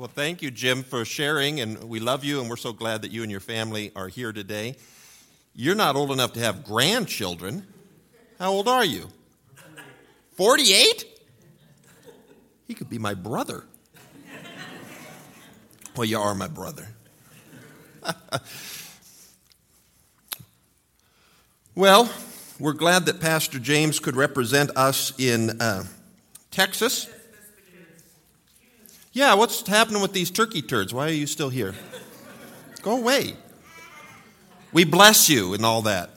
Well, thank you, Jim, for sharing, and we love you, and we're so glad that you and your family are here today. You're not old enough to have grandchildren. How old are you? 48? He could be my brother. Well, you are my brother. well, we're glad that Pastor James could represent us in uh, Texas. Yeah, what's happening with these turkey turds? Why are you still here? Go away. We bless you and all that.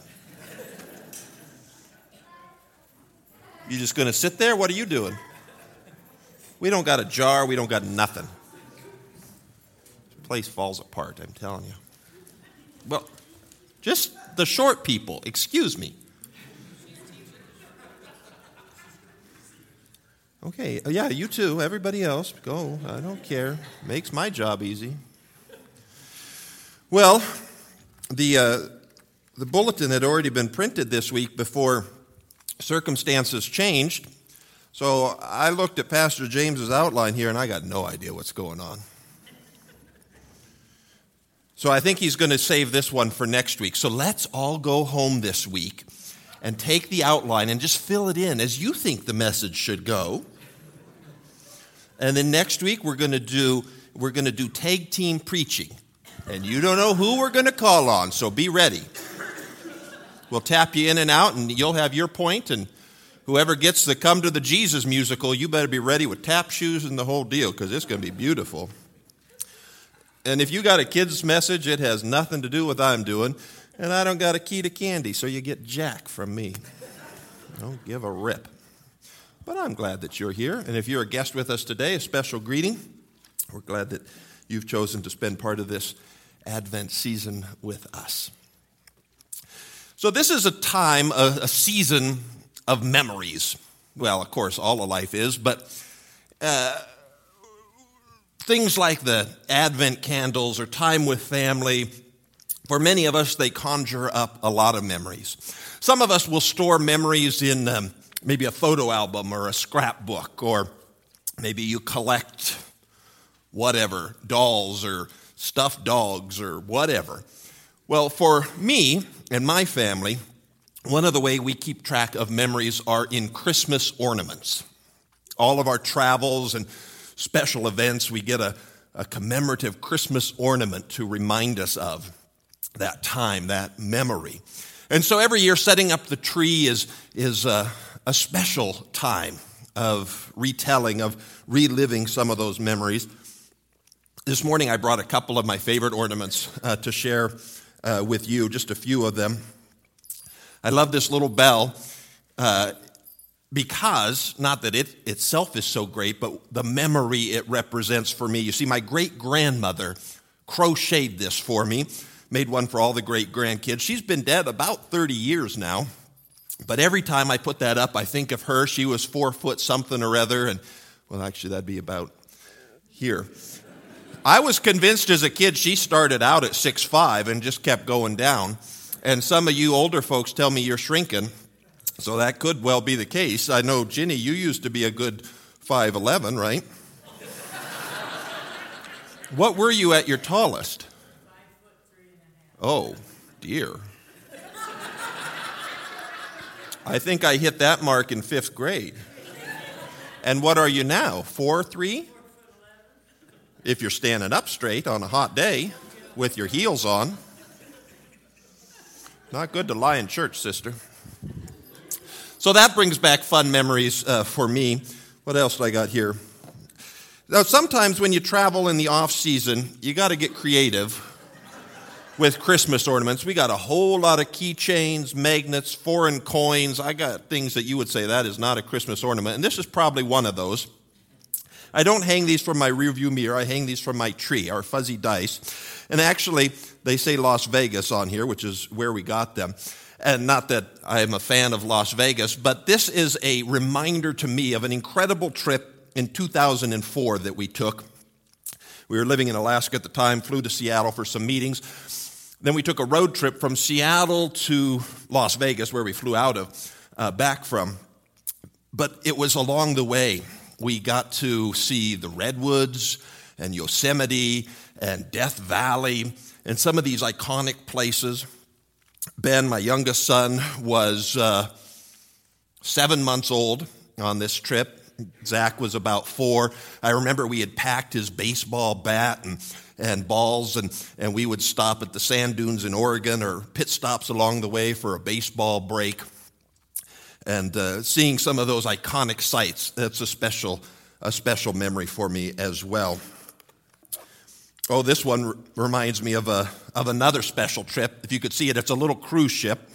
You just going to sit there? What are you doing? We don't got a jar, we don't got nothing. This place falls apart, I'm telling you. Well, just the short people, excuse me. Okay, uh, yeah, you too. Everybody else, go. I don't care. Makes my job easy. Well, the, uh, the bulletin had already been printed this week before circumstances changed. So I looked at Pastor James's outline here and I got no idea what's going on. So I think he's going to save this one for next week. So let's all go home this week and take the outline and just fill it in as you think the message should go. And then next week we're going to do we're going to do tag team preaching. And you don't know who we're going to call on, so be ready. We'll tap you in and out and you'll have your point and whoever gets the come to the Jesus musical, you better be ready with tap shoes and the whole deal because it's going to be beautiful. And if you got a kid's message, it has nothing to do with what I'm doing. And I don't got a key to candy, so you get Jack from me. Don't give a rip. But I'm glad that you're here. And if you're a guest with us today, a special greeting. We're glad that you've chosen to spend part of this Advent season with us. So, this is a time, a, a season of memories. Well, of course, all of life is, but uh, things like the Advent candles or time with family, for many of us, they conjure up a lot of memories. Some of us will store memories in um, maybe a photo album or a scrapbook, or maybe you collect whatever, dolls or stuffed dogs or whatever. Well, for me and my family, one of the way we keep track of memories are in Christmas ornaments. All of our travels and special events, we get a, a commemorative Christmas ornament to remind us of that time, that memory. And so every year, setting up the tree is, is a, a special time of retelling, of reliving some of those memories. This morning, I brought a couple of my favorite ornaments uh, to share uh, with you, just a few of them. I love this little bell. Uh, because, not that it itself is so great, but the memory it represents for me. You see, my great grandmother crocheted this for me, made one for all the great grandkids. She's been dead about 30 years now, but every time I put that up, I think of her. She was four foot something or other, and well, actually, that'd be about here. I was convinced as a kid she started out at six five and just kept going down. And some of you older folks tell me you're shrinking. So that could well be the case. I know, Ginny, you used to be a good 5'11, right? what were you at your tallest? Oh, dear. I think I hit that mark in fifth grade. And what are you now? Four, three? If you're standing up straight on a hot day with your heels on. Not good to lie in church, sister. So that brings back fun memories uh, for me. What else do I got here? Now, sometimes when you travel in the off season, you got to get creative with Christmas ornaments. We got a whole lot of keychains, magnets, foreign coins. I got things that you would say that is not a Christmas ornament, and this is probably one of those. I don't hang these from my rearview mirror. I hang these from my tree, our fuzzy dice. And actually, they say Las Vegas on here, which is where we got them. And not that I am a fan of Las Vegas, but this is a reminder to me of an incredible trip in 2004 that we took. We were living in Alaska at the time, flew to Seattle for some meetings. Then we took a road trip from Seattle to Las Vegas, where we flew out of, uh, back from. But it was along the way. We got to see the redwoods and Yosemite and Death Valley and some of these iconic places. Ben, my youngest son, was uh, seven months old on this trip. Zach was about four. I remember we had packed his baseball bat and, and balls, and, and we would stop at the sand dunes in Oregon or pit stops along the way for a baseball break. And uh, seeing some of those iconic sites, that's a special, a special memory for me as well. Oh, this one r- reminds me of, a, of another special trip. If you could see it, it's a little cruise ship.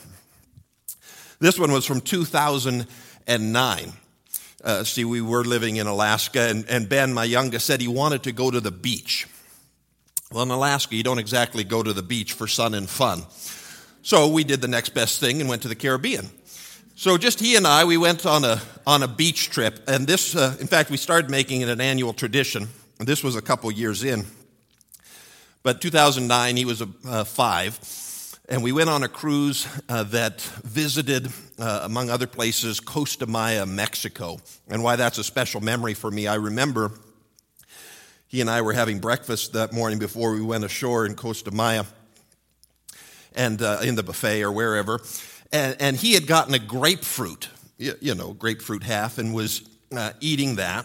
This one was from 2009. Uh, see, we were living in Alaska, and, and Ben, my youngest, said he wanted to go to the beach. Well, in Alaska, you don't exactly go to the beach for sun and fun. So we did the next best thing and went to the Caribbean. So just he and I, we went on a, on a beach trip. And this, uh, in fact, we started making it an annual tradition. This was a couple years in. But 2009, he was a, uh, five, and we went on a cruise uh, that visited, uh, among other places, Costa Maya, Mexico. And why that's a special memory for me, I remember he and I were having breakfast that morning before we went ashore in Costa Maya, and uh, in the buffet or wherever, and, and, he had gotten a grapefruit, you, you know, grapefruit half, and was uh, eating that.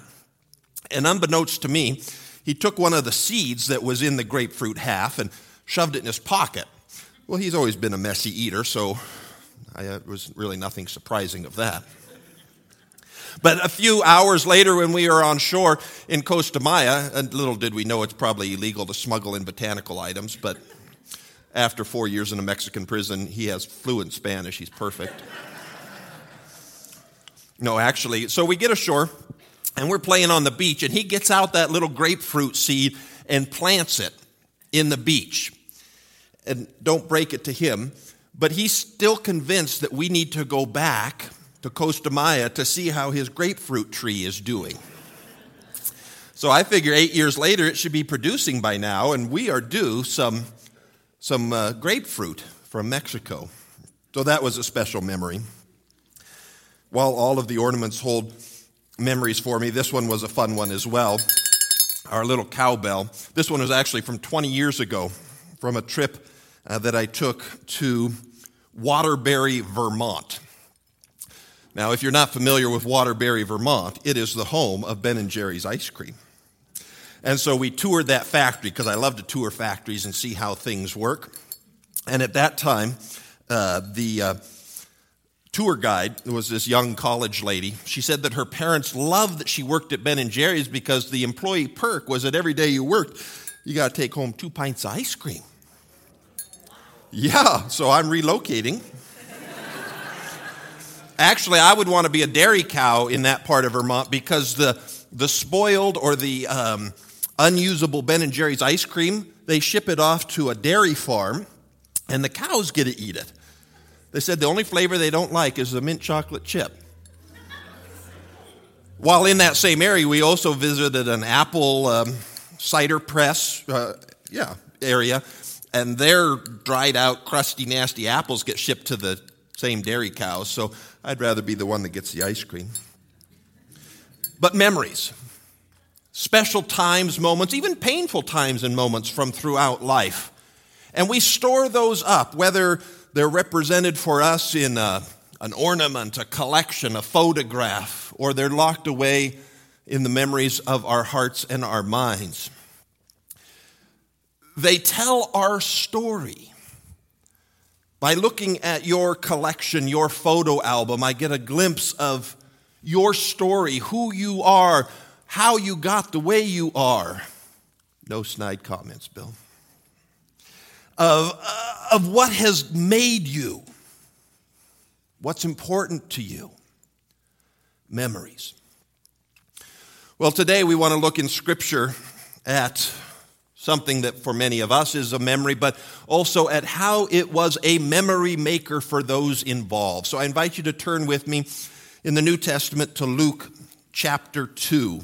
And unbeknownst to me, he took one of the seeds that was in the grapefruit half and shoved it in his pocket. Well, he's always been a messy eater, so I, uh, was really nothing surprising of that. But a few hours later, when we were on shore in Costa Maya, and little did we know it's probably illegal to smuggle in botanical items, but after four years in a Mexican prison, he has fluent Spanish. He's perfect. no, actually, so we get ashore and we're playing on the beach, and he gets out that little grapefruit seed and plants it in the beach. And don't break it to him, but he's still convinced that we need to go back to Costa Maya to see how his grapefruit tree is doing. So I figure eight years later it should be producing by now, and we are due some, some uh, grapefruit from Mexico. So that was a special memory. While all of the ornaments hold memories for me. This one was a fun one as well. Our little cowbell. This one was actually from 20 years ago, from a trip uh, that I took to Waterbury, Vermont. Now, if you're not familiar with Waterbury, Vermont, it is the home of Ben and Jerry's ice cream. And so we toured that factory because I love to tour factories and see how things work. And at that time, uh, the uh, tour guide was this young college lady. She said that her parents loved that she worked at Ben and Jerry's because the employee perk was that every day you worked, you got to take home two pints of ice cream. Yeah, so I'm relocating. Actually, I would want to be a dairy cow in that part of Vermont because the, the spoiled or the um, unusable Ben and Jerry's ice cream, they ship it off to a dairy farm and the cows get to eat it. They said the only flavor they don't like is the mint chocolate chip. While in that same area, we also visited an apple um, cider press, uh, yeah, area, and their dried out, crusty, nasty apples get shipped to the same dairy cows. So I'd rather be the one that gets the ice cream. But memories, special times, moments, even painful times and moments from throughout life. And we store those up, whether they're represented for us in a, an ornament, a collection, a photograph, or they're locked away in the memories of our hearts and our minds. They tell our story. By looking at your collection, your photo album, I get a glimpse of your story, who you are, how you got the way you are. No snide comments, Bill of, uh, of what has made you, what's important to you. Memories. Well, today we want to look in Scripture at something that for many of us is a memory, but also at how it was a memory maker for those involved. So I invite you to turn with me in the New Testament to Luke chapter 2.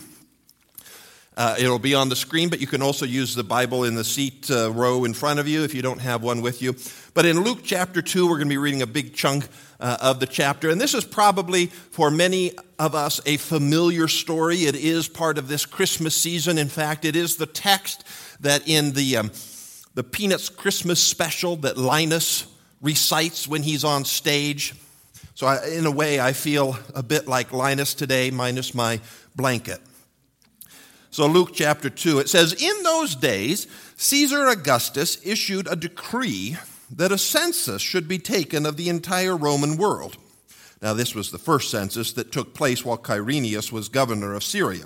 Uh, it'll be on the screen, but you can also use the Bible in the seat uh, row in front of you if you don't have one with you. But in Luke chapter 2, we're going to be reading a big chunk uh, of the chapter. And this is probably, for many of us, a familiar story. It is part of this Christmas season. In fact, it is the text that in the, um, the Peanuts Christmas special that Linus recites when he's on stage. So, I, in a way, I feel a bit like Linus today, minus my blanket. So, Luke chapter 2, it says, In those days, Caesar Augustus issued a decree that a census should be taken of the entire Roman world. Now, this was the first census that took place while Quirinius was governor of Syria.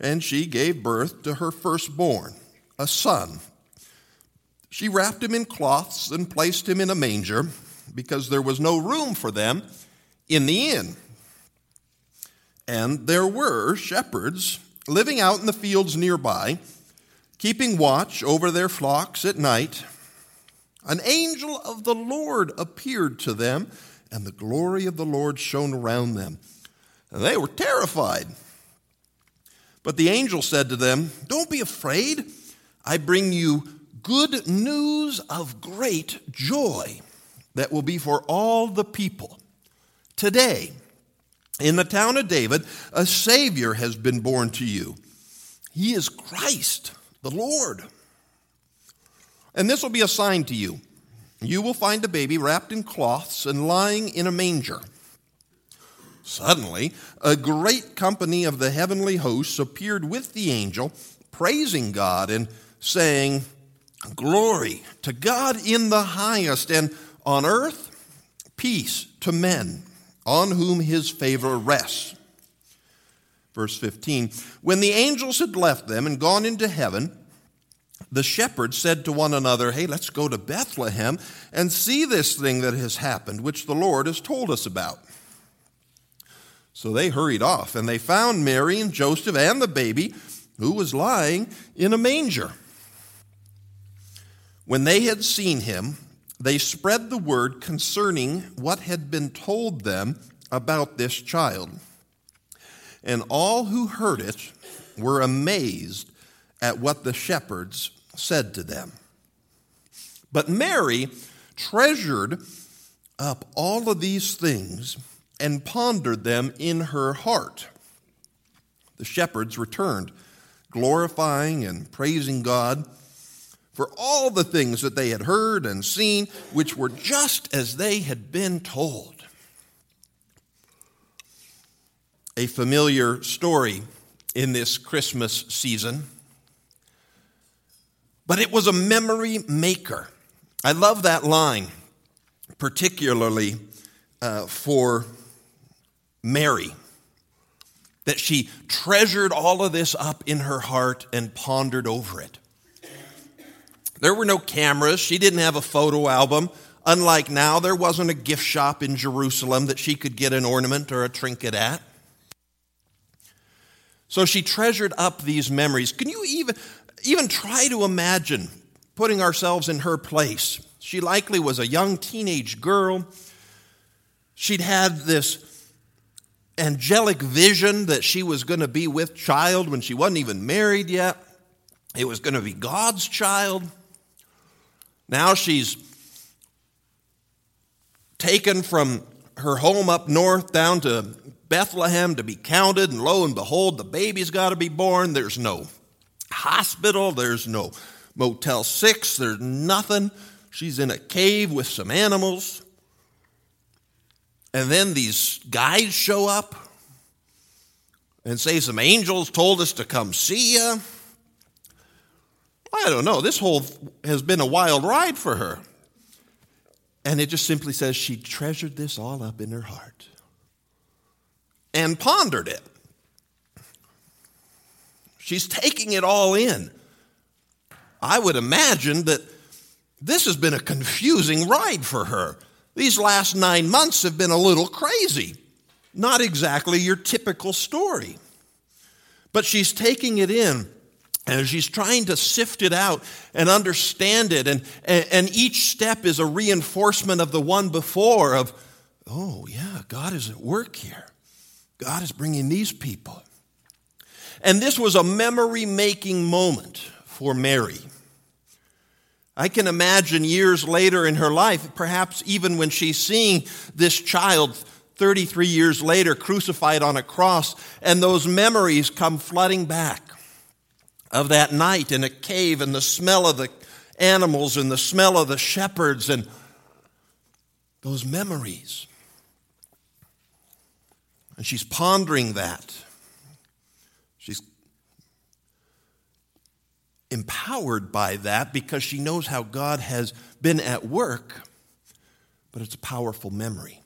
And she gave birth to her firstborn, a son. She wrapped him in cloths and placed him in a manger because there was no room for them in the inn. And there were shepherds living out in the fields nearby, keeping watch over their flocks at night an angel of the Lord appeared to them, and the glory of the Lord shone around them. And they were terrified. But the angel said to them, Don't be afraid. I bring you good news of great joy that will be for all the people. Today, in the town of David, a Savior has been born to you. He is Christ, the Lord. And this will be a sign to you. You will find a baby wrapped in cloths and lying in a manger. Suddenly, a great company of the heavenly hosts appeared with the angel, praising God and saying, Glory to God in the highest, and on earth, peace to men on whom his favor rests. Verse 15 When the angels had left them and gone into heaven, the shepherds said to one another, Hey, let's go to Bethlehem and see this thing that has happened, which the Lord has told us about. So they hurried off, and they found Mary and Joseph and the baby, who was lying in a manger. When they had seen him, they spread the word concerning what had been told them about this child. And all who heard it were amazed at what the shepherds said to them. But Mary treasured up all of these things and pondered them in her heart. The shepherds returned, glorifying and praising God for all the things that they had heard and seen, which were just as they had been told. A familiar story in this Christmas season but it was a memory maker. I love that line, particularly uh, for Mary, that she treasured all of this up in her heart and pondered over it. There were no cameras, she didn't have a photo album. Unlike now, there wasn't a gift shop in Jerusalem that she could get an ornament or a trinket at. So she treasured up these memories. Can you even, even try to imagine putting ourselves in her place. She likely was a young teenage girl. She'd had this angelic vision that she was going to be with child when she wasn't even married yet. It was going to be God's child. Now she's taken from her home up north down to Bethlehem to be counted, and lo and behold, the baby's got to be born. There's no hospital, there's no Motel 6, there's nothing. She's in a cave with some animals. And then these guys show up and say, Some angels told us to come see you. I don't know. This whole has been a wild ride for her. And it just simply says she treasured this all up in her heart and pondered it. She's taking it all in. I would imagine that this has been a confusing ride for her. These last nine months have been a little crazy. Not exactly your typical story. But she's taking it in and she's trying to sift it out and understand it. And, and, each step is a reinforcement of the one before of, oh, yeah, God is at work here. God is bringing these people. And this was a memory making moment for Mary. I can imagine years later in her life, perhaps even when she's seeing this child 33 years later crucified on a cross, and those memories come flooding back of that night in a cave and the smell of the animals and the smell of the shepherds and those memories. And she's pondering that. She's empowered by that because she knows how God has been at work, but it's a powerful memory.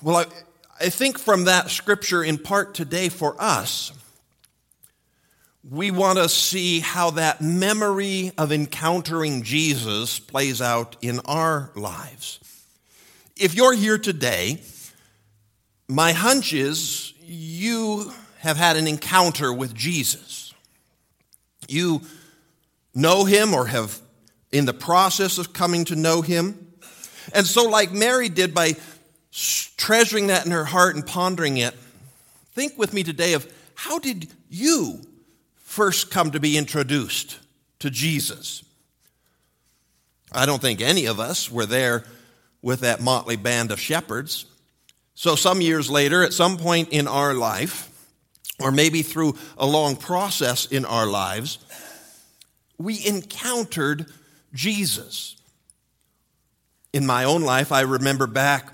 Well, I, I think from that scripture in part today for us, we want to see how that memory of encountering Jesus plays out in our lives. If you're here today, my hunch is you have had an encounter with Jesus. You know him or have in the process of coming to know him. And so, like Mary did by treasuring that in her heart and pondering it, think with me today of how did you first come to be introduced to Jesus? I don't think any of us were there with that motley band of shepherds. So, some years later, at some point in our life, or maybe through a long process in our lives, we encountered Jesus. In my own life, I remember back,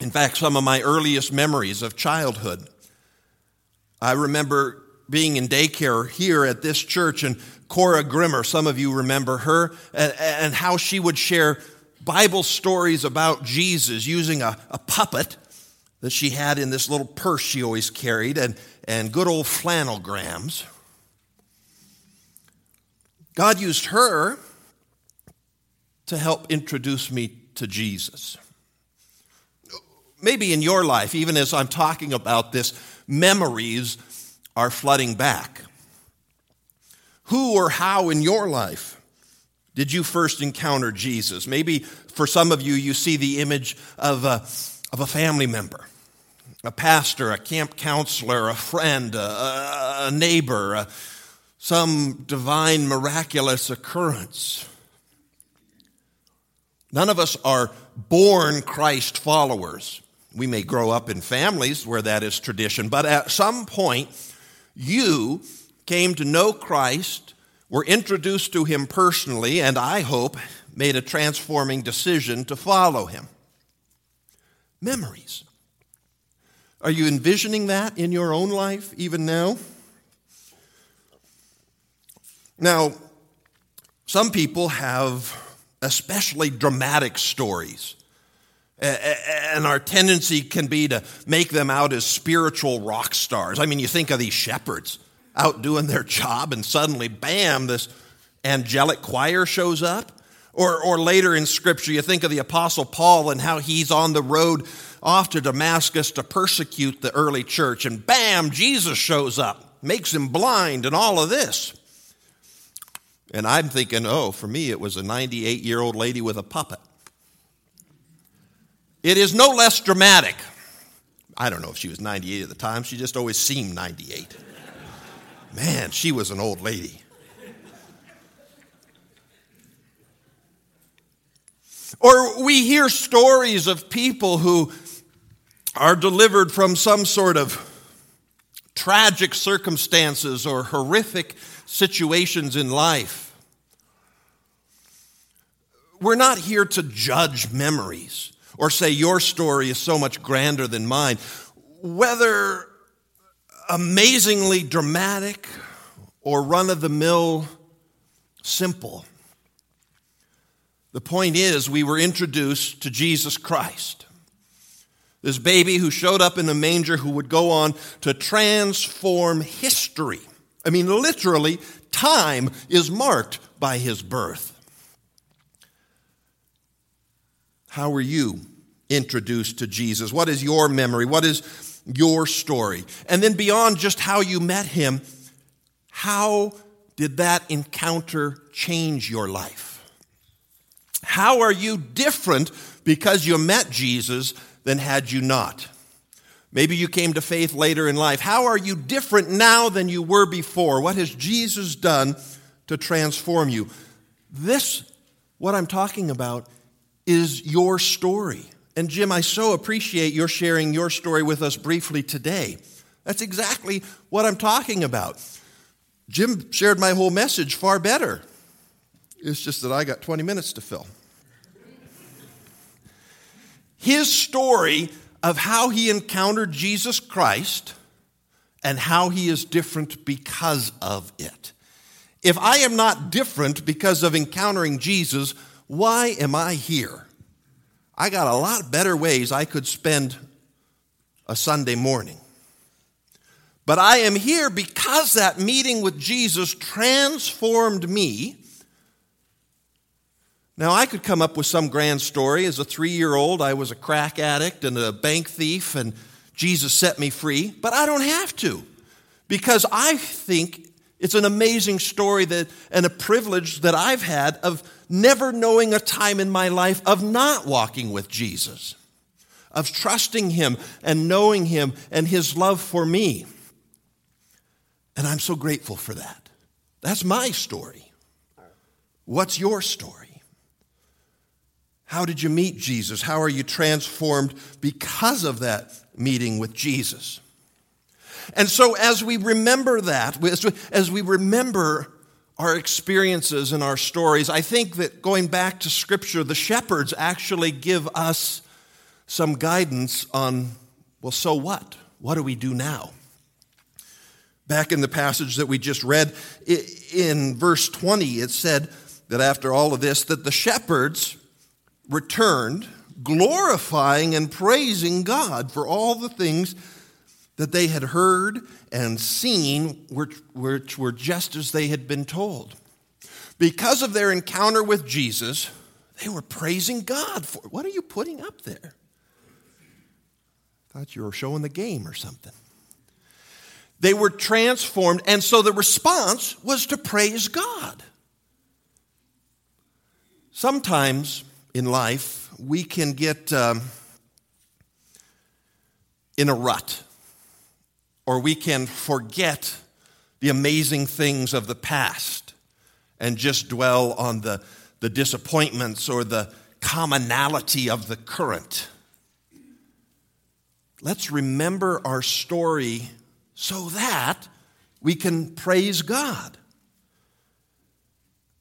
in fact, some of my earliest memories of childhood. I remember being in daycare here at this church, and Cora Grimmer, some of you remember her, and, and how she would share Bible stories about Jesus using a, a puppet that she had in this little purse she always carried and, and good old flannelgrams. God used her to help introduce me to Jesus. Maybe in your life, even as I'm talking about this, memories are flooding back. Who or how in your life did you first encounter Jesus? Maybe for some of you, you see the image of a, of a family member, a pastor, a camp counselor, a friend, a, a neighbor, a, some divine miraculous occurrence. None of us are born Christ followers. We may grow up in families where that is tradition, but at some point, you came to know Christ, were introduced to him personally, and I hope made a transforming decision to follow him. Memories. Are you envisioning that in your own life even now? Now, some people have especially dramatic stories and our tendency can be to make them out as spiritual rock stars. I mean, you think of these shepherds out doing their job, and suddenly, bam, this angelic choir shows up. Or, or later in Scripture, you think of the Apostle Paul and how he's on the road off to Damascus to persecute the early church, and bam, Jesus shows up, makes him blind, and all of this. And I'm thinking, oh, for me, it was a 98 year old lady with a puppet. It is no less dramatic. I don't know if she was 98 at the time, she just always seemed 98. Man, she was an old lady. Or we hear stories of people who are delivered from some sort of tragic circumstances or horrific situations in life. We're not here to judge memories or say your story is so much grander than mine. Whether amazingly dramatic or run of the mill simple, the point is we were introduced to Jesus Christ. This baby who showed up in a manger who would go on to transform history. I mean, literally, time is marked by his birth. How were you introduced to Jesus? What is your memory? What is your story? And then, beyond just how you met him, how did that encounter change your life? How are you different because you met Jesus than had you not? Maybe you came to faith later in life. How are you different now than you were before? What has Jesus done to transform you? This, what I'm talking about, is your story. And Jim, I so appreciate your sharing your story with us briefly today. That's exactly what I'm talking about. Jim shared my whole message far better. It's just that I got 20 minutes to fill. His story of how he encountered Jesus Christ and how he is different because of it. If I am not different because of encountering Jesus, why am I here? I got a lot better ways I could spend a Sunday morning. But I am here because that meeting with Jesus transformed me now, I could come up with some grand story. As a three year old, I was a crack addict and a bank thief, and Jesus set me free, but I don't have to because I think it's an amazing story that, and a privilege that I've had of never knowing a time in my life of not walking with Jesus, of trusting Him and knowing Him and His love for me. And I'm so grateful for that. That's my story. What's your story? How did you meet Jesus? How are you transformed because of that meeting with Jesus? And so, as we remember that, as we remember our experiences and our stories, I think that going back to Scripture, the shepherds actually give us some guidance on, well, so what? What do we do now? Back in the passage that we just read, in verse 20, it said that after all of this, that the shepherds returned, glorifying and praising God for all the things that they had heard and seen, which, which were just as they had been told. Because of their encounter with Jesus, they were praising God for what are you putting up there? Thought you were showing the game or something. They were transformed, and so the response was to praise God. Sometimes in life, we can get um, in a rut, or we can forget the amazing things of the past and just dwell on the, the disappointments or the commonality of the current. Let's remember our story so that we can praise God.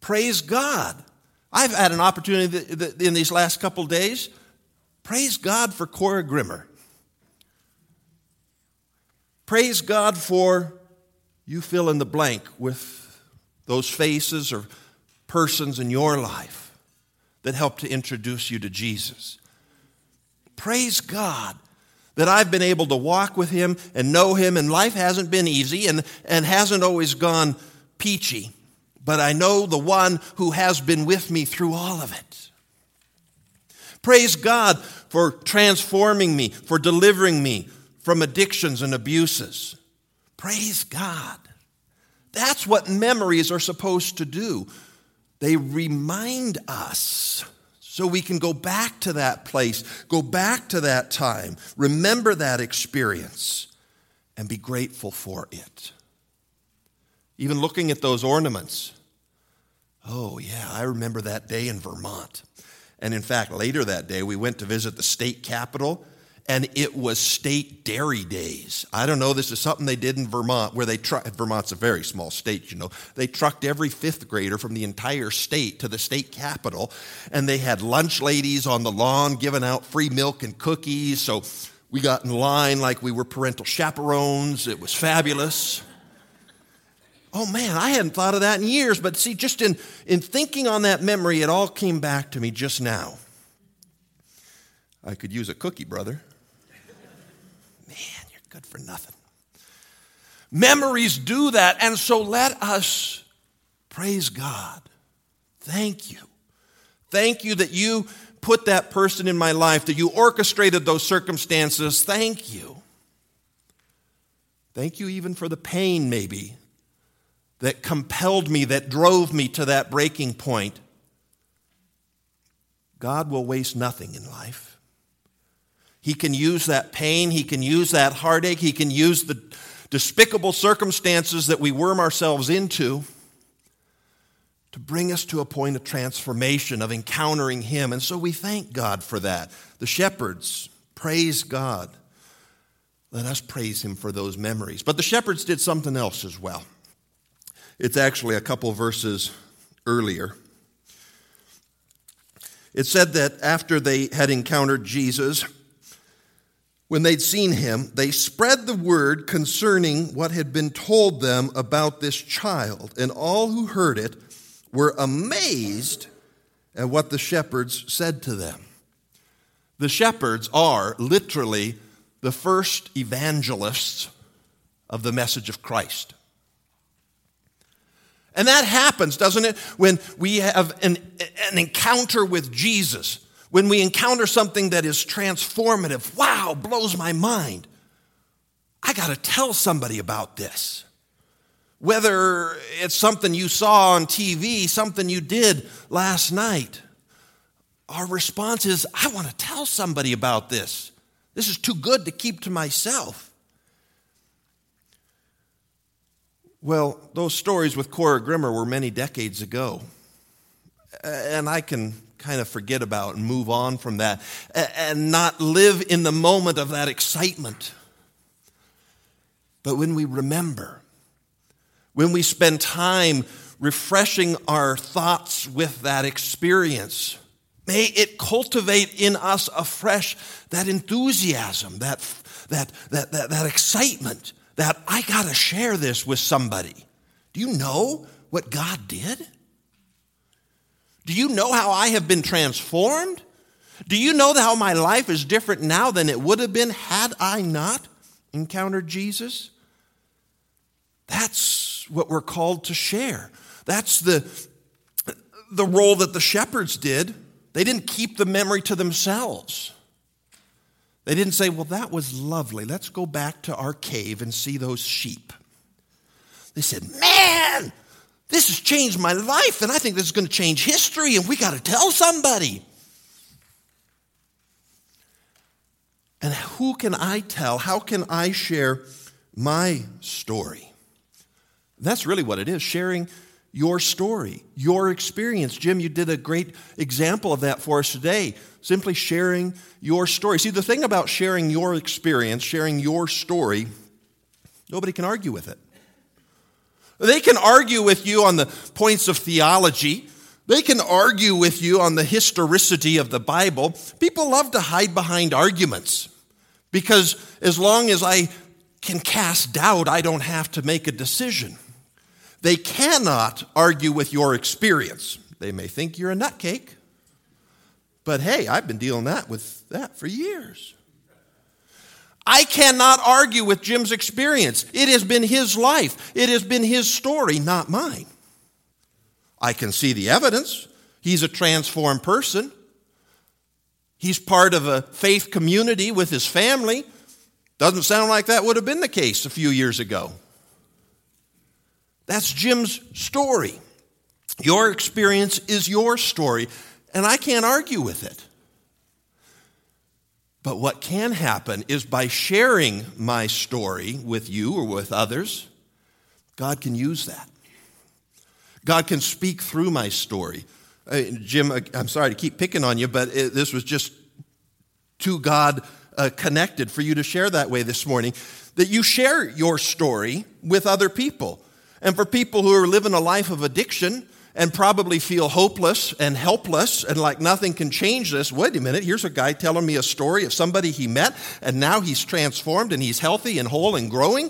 Praise God I've had an opportunity in these last couple days. Praise God for Cora Grimmer. Praise God for you fill in the blank with those faces or persons in your life that help to introduce you to Jesus. Praise God that I've been able to walk with Him and know Him, and life hasn't been easy and, and hasn't always gone peachy but I know the one who has been with me through all of it. Praise God for transforming me, for delivering me from addictions and abuses. Praise God. That's what memories are supposed to do. They remind us so we can go back to that place, go back to that time, remember that experience, and be grateful for it. Even looking at those ornaments, Oh, yeah, I remember that day in Vermont. And in fact, later that day, we went to visit the state capitol, and it was state dairy days. I don't know, this is something they did in Vermont, where they truck, Vermont's a very small state, you know. They trucked every fifth grader from the entire state to the state capitol, and they had lunch ladies on the lawn giving out free milk and cookies. So we got in line like we were parental chaperones. It was fabulous. Oh man, I hadn't thought of that in years, but see, just in, in thinking on that memory, it all came back to me just now. I could use a cookie, brother. man, you're good for nothing. Memories do that. And so let us praise God. Thank you. Thank you that you put that person in my life, that you orchestrated those circumstances. Thank you. Thank you even for the pain, maybe, that compelled me, that drove me to that breaking point. God will waste nothing in life. He can use that pain, He can use that heartache, He can use the despicable circumstances that we worm ourselves into to bring us to a point of transformation, of encountering Him. And so we thank God for that. The shepherds praise God. Let us praise Him for those memories. But the shepherds did something else as well. It's actually a couple verses earlier. It said that after they had encountered Jesus, when they'd seen him, they spread the word concerning what had been told them about this child, and all who heard it were amazed at what the shepherds said to them. The shepherds are literally the first evangelists of the message of Christ. And that happens, doesn't it, when we have an, an encounter with Jesus, when we encounter something that is transformative. Wow, blows my mind. I got to tell somebody about this. Whether it's something you saw on TV, something you did last night, our response is, I want to tell somebody about this. This is too good to keep to myself. Well, those stories with Cora Grimmer were many decades ago. And I can kind of forget about and move on from that and not live in the moment of that excitement. But when we remember, when we spend time refreshing our thoughts with that experience, may it cultivate in us afresh that enthusiasm, that, that, that, that, that excitement that I got to share this with somebody. Do you know what God did? Do you know how I have been transformed? Do you know how my life is different now than it would have been had I not encountered Jesus? That's what we're called to share. That's the, the role that the shepherds did. They didn't keep the memory to themselves. They didn't say, Well, that was lovely. Let's go back to our cave and see those sheep. They said, Man, this has changed my life, and I think this is going to change history, and we got to tell somebody. And who can I tell? How can I share my story? That's really what it is sharing your story, your experience. Jim, you did a great example of that for us today. Simply sharing your story. See, the thing about sharing your experience, sharing your story, nobody can argue with it. They can argue with you on the points of theology. They can argue with you on the historicity of the Bible. People love to hide behind arguments because as long as I can cast doubt, I don't have to make a decision. They cannot argue with your experience. They may think you're a nutcake, but hey, I've been dealing that with that for years. I cannot argue with Jim's experience. It has been his life, it has been his story, not mine. I can see the evidence. He's a transformed person. He's part of a faith community with his family. Doesn't sound like that would have been the case a few years ago. That's Jim's story. Your experience is your story, and I can't argue with it. But what can happen is by sharing my story with you or with others, God can use that. God can speak through my story. Uh, Jim, uh, I'm sorry to keep picking on you, but it, this was just too God uh, connected for you to share that way this morning. That you share your story with other people. And for people who are living a life of addiction and probably feel hopeless and helpless and like nothing can change this, wait a minute, here's a guy telling me a story of somebody he met and now he's transformed and he's healthy and whole and growing.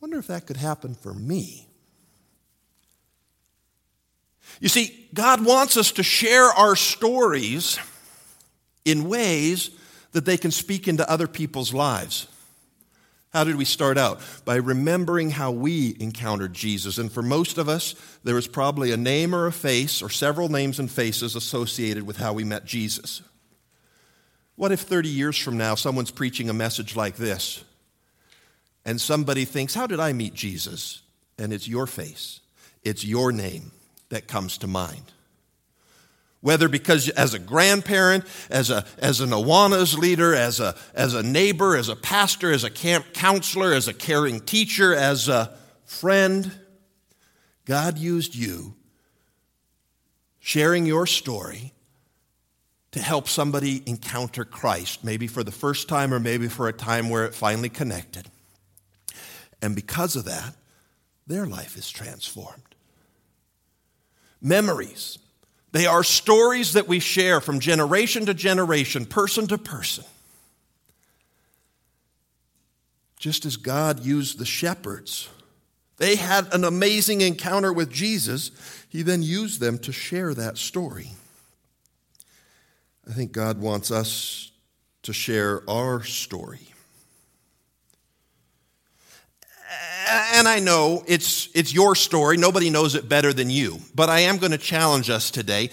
Wonder if that could happen for me. You see, God wants us to share our stories in ways that they can speak into other people's lives. How did we start out? By remembering how we encountered Jesus. And for most of us, there was probably a name or a face or several names and faces associated with how we met Jesus. What if 30 years from now someone's preaching a message like this and somebody thinks, How did I meet Jesus? And it's your face, it's your name that comes to mind whether because as a grandparent, as, a, as an Awanas leader, as a, as a neighbor, as a pastor, as a camp counselor, as a caring teacher, as a friend, God used you sharing your story to help somebody encounter Christ, maybe for the first time or maybe for a time where it finally connected. And because of that, their life is transformed. Memories they are stories that we share from generation to generation, person to person. Just as God used the shepherds, they had an amazing encounter with Jesus. He then used them to share that story. I think God wants us to share our story. And I know it's, it's your story. Nobody knows it better than you. But I am going to challenge us today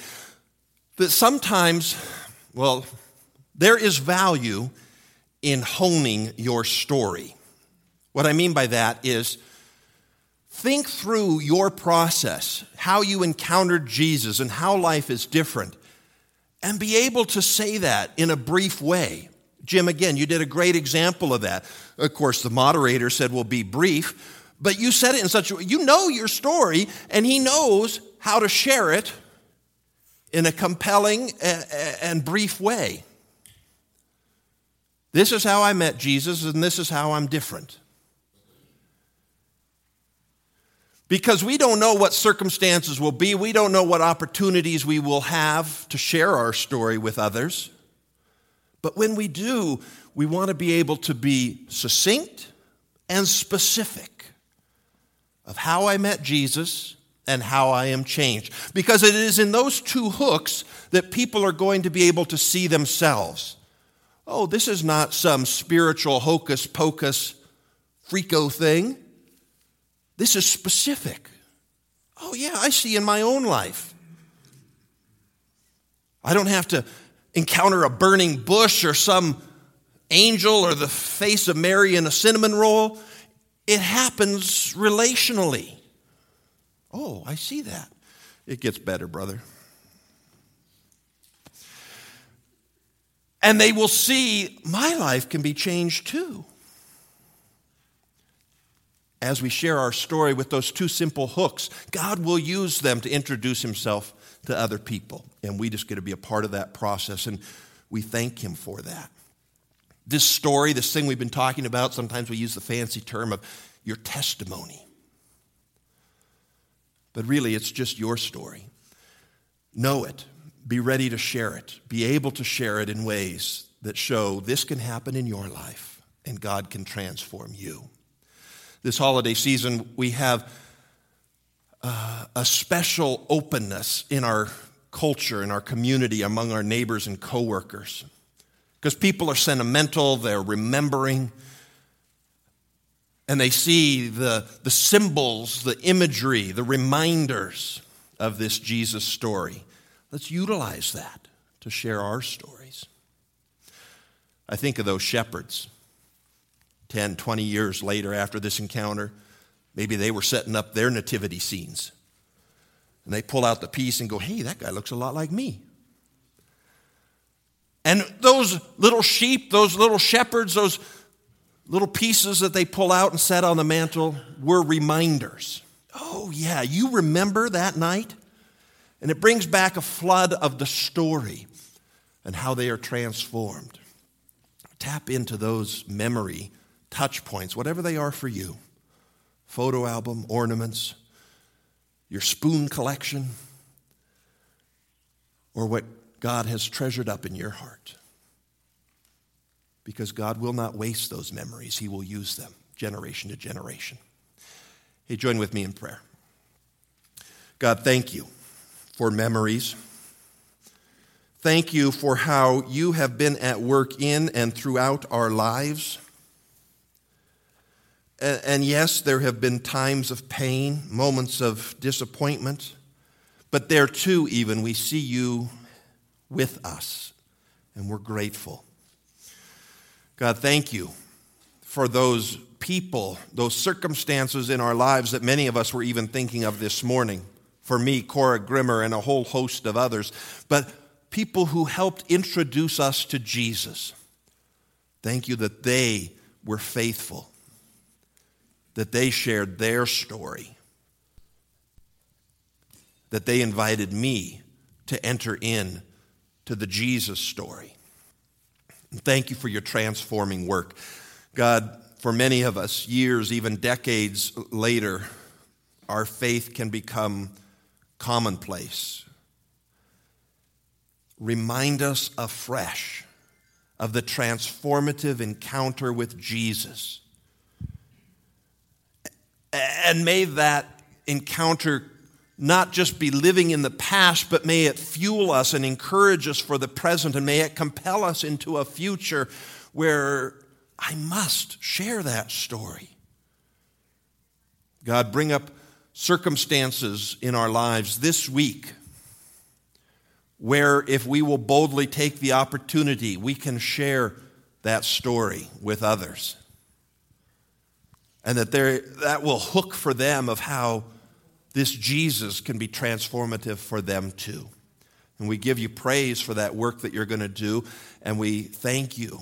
that sometimes, well, there is value in honing your story. What I mean by that is think through your process, how you encountered Jesus and how life is different, and be able to say that in a brief way. Jim, again, you did a great example of that. Of course, the moderator said, well, be brief, but you said it in such a way, you know your story, and he knows how to share it in a compelling and brief way. This is how I met Jesus, and this is how I'm different. Because we don't know what circumstances will be, we don't know what opportunities we will have to share our story with others. But when we do, we want to be able to be succinct and specific of how I met Jesus and how I am changed. Because it is in those two hooks that people are going to be able to see themselves. Oh, this is not some spiritual hocus pocus freako thing. This is specific. Oh, yeah, I see in my own life. I don't have to encounter a burning bush or some angel or the face of Mary in a cinnamon roll. It happens relationally. Oh, I see that. It gets better, brother. And they will see my life can be changed too. As we share our story with those two simple hooks, God will use them to introduce Himself to other people. And we just get to be a part of that process, and we thank Him for that. This story, this thing we've been talking about, sometimes we use the fancy term of your testimony. But really, it's just your story. Know it, be ready to share it, be able to share it in ways that show this can happen in your life and God can transform you. This holiday season, we have uh, a special openness in our culture, in our community, among our neighbors and coworkers. Because people are sentimental, they're remembering, and they see the, the symbols, the imagery, the reminders of this Jesus story. Let's utilize that to share our stories. I think of those shepherds 10, 20 years later after this encounter Maybe they were setting up their nativity scenes. And they pull out the piece and go, hey, that guy looks a lot like me. And those little sheep, those little shepherds, those little pieces that they pull out and set on the mantle were reminders. Oh, yeah, you remember that night? And it brings back a flood of the story and how they are transformed. Tap into those memory touch points, whatever they are for you photo album, ornaments, your spoon collection, or what God has treasured up in your heart. Because God will not waste those memories, He will use them generation to generation. Hey, join with me in prayer. God, thank you for memories. Thank you for how you have been at work in and throughout our lives. And yes, there have been times of pain, moments of disappointment, but there too, even, we see you with us, and we're grateful. God, thank you for those people, those circumstances in our lives that many of us were even thinking of this morning. For me, Cora Grimmer, and a whole host of others. But people who helped introduce us to Jesus. Thank you that they were faithful, that they shared their story, that they invited me to enter in to the Jesus story. And thank you for your transforming work. God, for many of us, years, even decades later, our faith can become commonplace. Remind us afresh of the transformative encounter with Jesus. And may that encounter not just be living in the past, but may it fuel us and encourage us for the present, and may it compel us into a future where I must share that story. God, bring up circumstances in our lives this week where, if we will boldly take the opportunity, we can share that story with others. And that there, that will hook for them of how this Jesus can be transformative for them too. And we give you praise for that work that you're going to do, and we thank you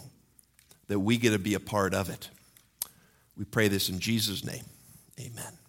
that we get to be a part of it. We pray this in Jesus' name. Amen.